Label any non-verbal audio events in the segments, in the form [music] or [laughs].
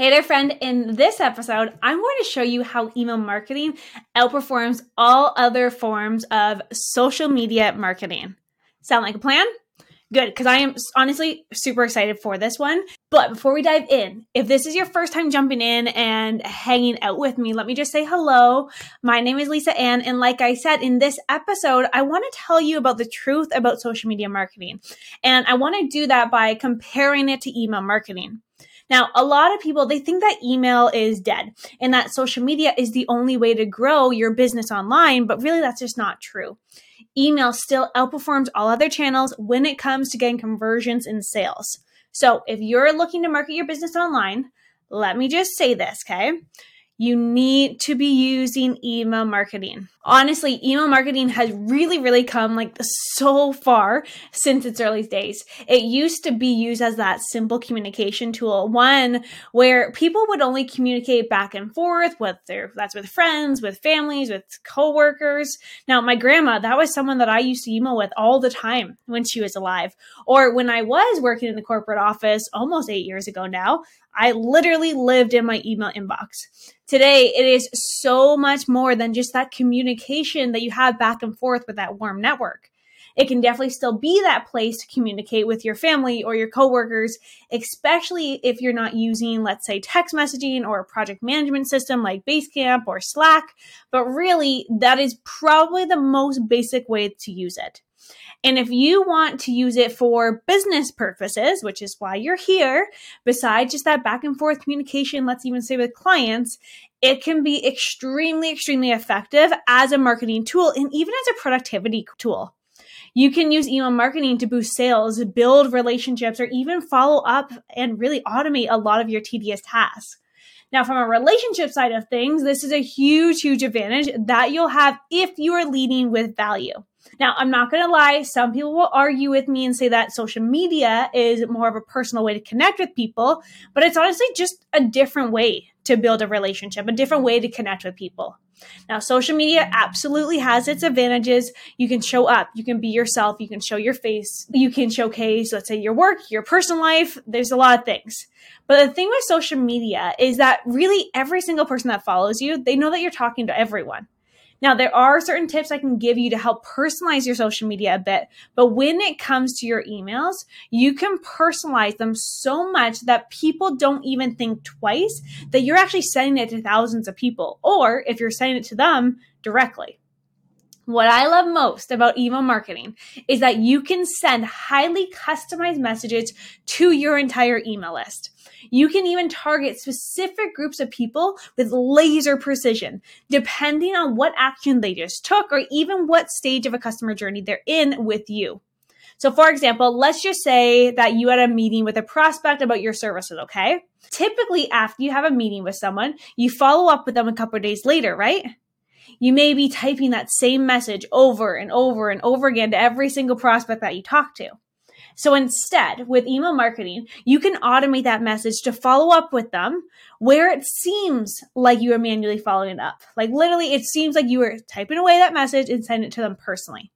Hey there, friend. In this episode, I'm going to show you how email marketing outperforms all other forms of social media marketing. Sound like a plan? Good, because I am honestly super excited for this one. But before we dive in, if this is your first time jumping in and hanging out with me, let me just say hello. My name is Lisa Anne, and like I said in this episode, I want to tell you about the truth about social media marketing. And I want to do that by comparing it to email marketing. Now, a lot of people, they think that email is dead and that social media is the only way to grow your business online, but really that's just not true. Email still outperforms all other channels when it comes to getting conversions and sales. So if you're looking to market your business online, let me just say this, okay? you need to be using email marketing. Honestly, email marketing has really, really come like so far since its early days. It used to be used as that simple communication tool, one where people would only communicate back and forth with their, that's with friends, with families, with coworkers. Now, my grandma, that was someone that I used to email with all the time when she was alive. Or when I was working in the corporate office almost eight years ago now, I literally lived in my email inbox. Today, it is so much more than just that communication that you have back and forth with that warm network. It can definitely still be that place to communicate with your family or your coworkers, especially if you're not using, let's say, text messaging or a project management system like Basecamp or Slack. But really, that is probably the most basic way to use it. And if you want to use it for business purposes, which is why you're here, besides just that back and forth communication, let's even say with clients, it can be extremely, extremely effective as a marketing tool and even as a productivity tool. You can use email marketing to boost sales, build relationships, or even follow up and really automate a lot of your tedious tasks. Now, from a relationship side of things, this is a huge, huge advantage that you'll have if you are leading with value. Now, I'm not going to lie, some people will argue with me and say that social media is more of a personal way to connect with people, but it's honestly just a different way to build a relationship, a different way to connect with people. Now, social media absolutely has its advantages. You can show up, you can be yourself, you can show your face, you can showcase, let's say, your work, your personal life. There's a lot of things. But the thing with social media is that really every single person that follows you, they know that you're talking to everyone. Now, there are certain tips I can give you to help personalize your social media a bit, but when it comes to your emails, you can personalize them so much that people don't even think twice that you're actually sending it to thousands of people, or if you're sending it to them directly. What I love most about email marketing is that you can send highly customized messages to your entire email list. You can even target specific groups of people with laser precision, depending on what action they just took or even what stage of a customer journey they're in with you. So, for example, let's just say that you had a meeting with a prospect about your services, okay? Typically, after you have a meeting with someone, you follow up with them a couple days later, right? You may be typing that same message over and over and over again to every single prospect that you talk to. So instead, with email marketing, you can automate that message to follow up with them where it seems like you are manually following up. Like literally, it seems like you are typing away that message and send it to them personally.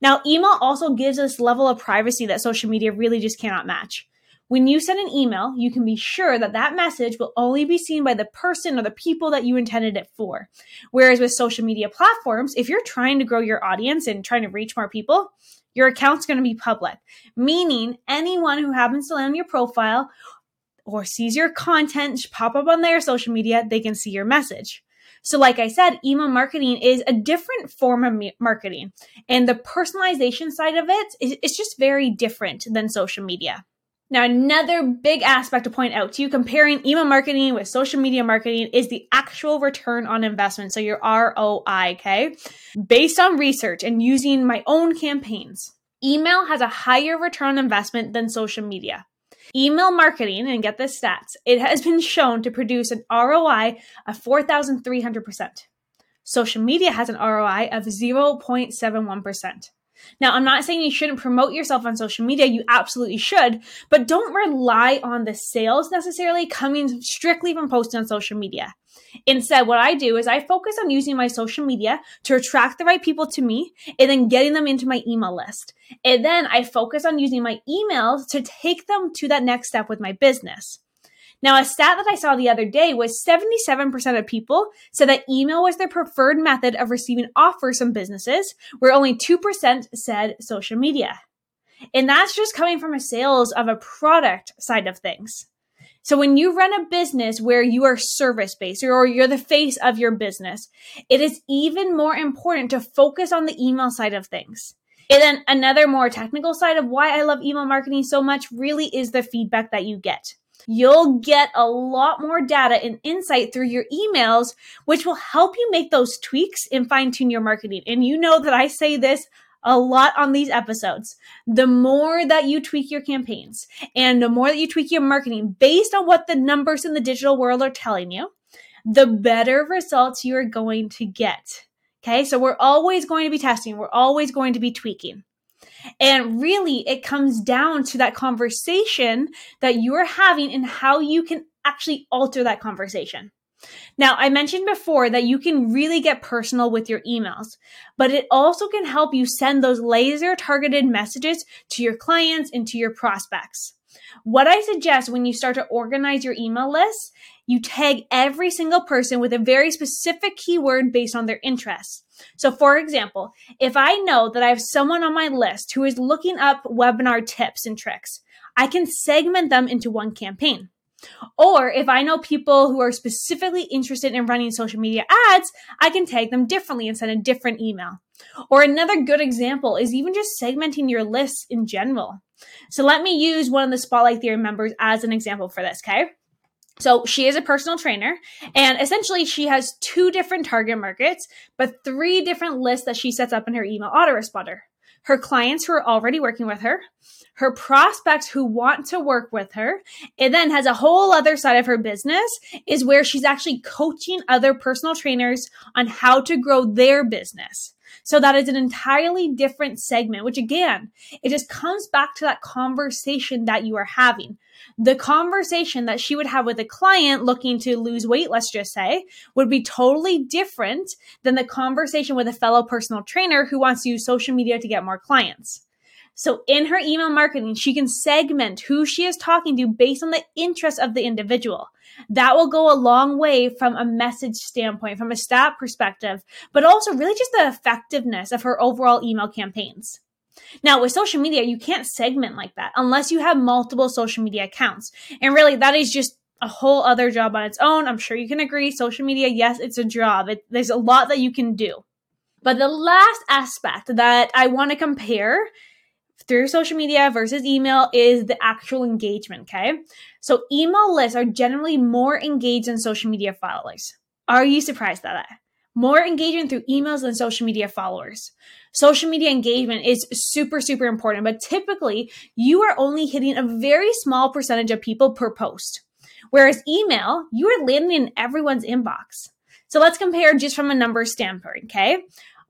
Now, email also gives us level of privacy that social media really just cannot match. When you send an email, you can be sure that that message will only be seen by the person or the people that you intended it for. Whereas with social media platforms, if you're trying to grow your audience and trying to reach more people, your account's going to be public, meaning anyone who happens to land on your profile or sees your content pop up on their social media, they can see your message. So, like I said, email marketing is a different form of marketing, and the personalization side of it is it's just very different than social media. Now, another big aspect to point out to you comparing email marketing with social media marketing is the actual return on investment. So your ROI, okay? Based on research and using my own campaigns, email has a higher return on investment than social media. Email marketing, and get this stats, it has [laughs] been shown to produce an ROI of 4,300%. Social media has an ROI of 0.71%. Now, I'm not saying you shouldn't promote yourself on social media. You absolutely should, but don't rely on the sales necessarily coming strictly from posting on social media. Instead, what I do is I focus on using my social media to attract the right people to me and then getting them into my email list. And then I focus on using my emails to take them to that next step with my business. Now, a stat that I saw the other day was 77% of people said that email was their preferred method of receiving offers from businesses, where only 2% said social media. And that's just coming from a sales of a product side of things. So when you run a business where you are service based or you're the face of your business, it is even more important to focus on the email side of things. And then another more technical side of why I love email marketing so much really is the feedback that you get. You'll get a lot more data and insight through your emails, which will help you make those tweaks and fine tune your marketing. And you know that I say this a lot on these episodes. The more that you tweak your campaigns and the more that you tweak your marketing based on what the numbers in the digital world are telling you, the better results you're going to get. Okay. So we're always going to be testing. We're always going to be tweaking. And really, it comes down to that conversation that you're having and how you can actually alter that conversation. Now, I mentioned before that you can really get personal with your emails, but it also can help you send those laser targeted messages to your clients and to your prospects. What I suggest when you start to organize your email list, you tag every single person with a very specific keyword based on their interests. So, for example, if I know that I have someone on my list who is looking up webinar tips and tricks, I can segment them into one campaign. Or if I know people who are specifically interested in running social media ads, I can tag them differently and send a different email. Or another good example is even just segmenting your lists in general. So let me use one of the Spotlight Theory members as an example for this, okay? So she is a personal trainer and essentially she has two different target markets, but three different lists that she sets up in her email autoresponder. Her clients who are already working with her, her prospects who want to work with her, and then has a whole other side of her business is where she's actually coaching other personal trainers on how to grow their business. So that is an entirely different segment, which again, it just comes back to that conversation that you are having. The conversation that she would have with a client looking to lose weight, let's just say, would be totally different than the conversation with a fellow personal trainer who wants to use social media to get more clients. So in her email marketing, she can segment who she is talking to based on the interest of the individual. That will go a long way from a message standpoint, from a stat perspective, but also really just the effectiveness of her overall email campaigns. Now, with social media, you can't segment like that unless you have multiple social media accounts. And really, that is just a whole other job on its own. I'm sure you can agree. Social media, yes, it's a job. It, there's a lot that you can do. But the last aspect that I want to compare through social media versus email is the actual engagement. Okay. So email lists are generally more engaged than social media followers. Are you surprised at that? More engagement through emails than social media followers. Social media engagement is super, super important, but typically you are only hitting a very small percentage of people per post. Whereas email, you are landing in everyone's inbox. So let's compare just from a number standpoint, okay?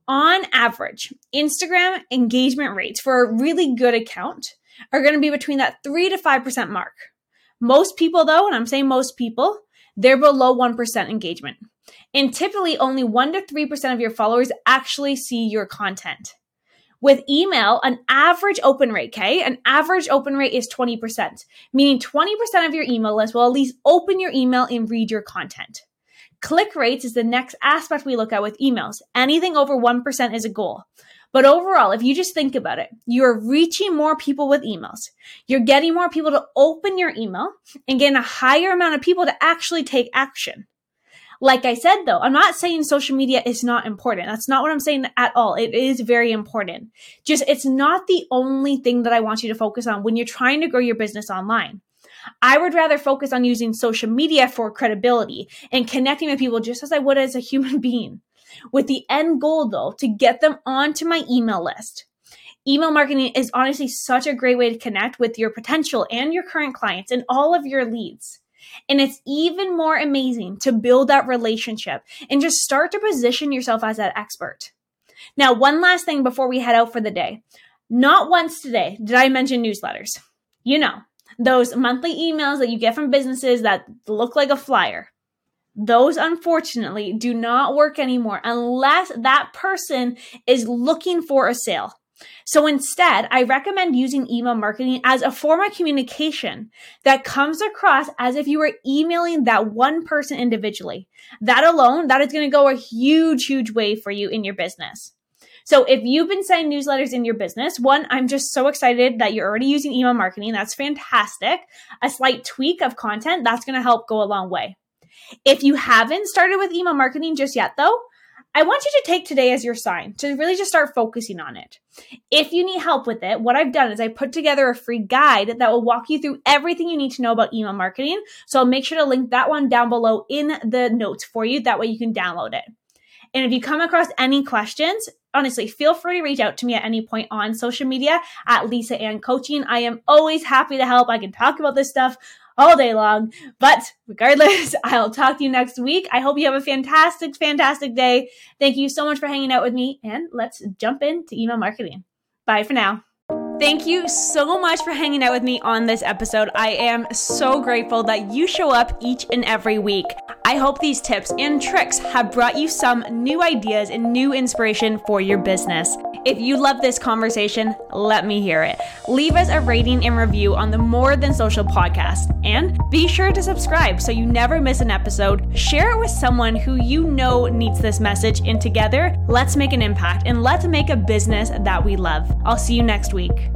On average, Instagram engagement rates for a really good account are going to be between that 3 to 5% mark. Most people, though, and I'm saying most people, they're below 1% engagement. And typically, only 1 to 3% of your followers actually see your content. With email, an average open rate, okay? An average open rate is 20%, meaning 20% of your email list will at least open your email and read your content. Click rates is the next aspect we look at with emails. Anything over 1% is a goal. But overall, if you just think about it, you're reaching more people with emails. You're getting more people to open your email and getting a higher amount of people to actually take action. Like I said though, I'm not saying social media is not important. That's not what I'm saying at all. It is very important. Just it's not the only thing that I want you to focus on when you're trying to grow your business online. I would rather focus on using social media for credibility and connecting with people just as I would as a human [laughs] being. With the end goal, though, to get them onto my email list. Email marketing is honestly such a great way to connect with your potential and your current clients and all of your leads. And it's even more amazing to build that relationship and just start to position yourself as that expert. Now, one last thing before we head out for the day. Not once today did I mention newsletters. You know, those monthly emails that you get from businesses that look like a flyer. Those unfortunately do not work anymore unless that person is looking for a sale. So instead, I recommend using email marketing as a form of communication that comes across as if you were emailing that one person individually. That alone, that is going to go a huge, huge way for you in your business. So if you've been sending newsletters in your business, one, I'm just so excited that you're already using email marketing. That's fantastic. A slight tweak of content, that's going to help go a long way. If you haven't started with email marketing just yet though, I want you to take today as your sign to really just start focusing on it. If you need help with it, what I've done is I put together a free guide that will walk you through everything you need to know about email marketing. So I'll make sure to link that one down below in the notes for you. That way you can download it. And if you come across any questions, honestly, feel free to reach out to me at any point on social media at Lisa Anne Coaching. I am always happy to help. I can talk about this stuff all day long. But regardless, [laughs] I'll talk to you next week. I hope you have a fantastic, fantastic day. Thank you so much for hanging out with me, and let's jump into email marketing. Bye for now. Thank you so much for hanging out with me on this episode. I am so grateful that you show up each and every week. I hope these tips and tricks have brought you some new ideas and new inspiration for your business. If you love this conversation, let me hear it. Leave us a rating and review on the More Than Social podcast. And be sure to subscribe so you never miss an episode. Share it with someone who you know needs this message. And together, let's make an impact and let's make a business that we love. I'll see you next week.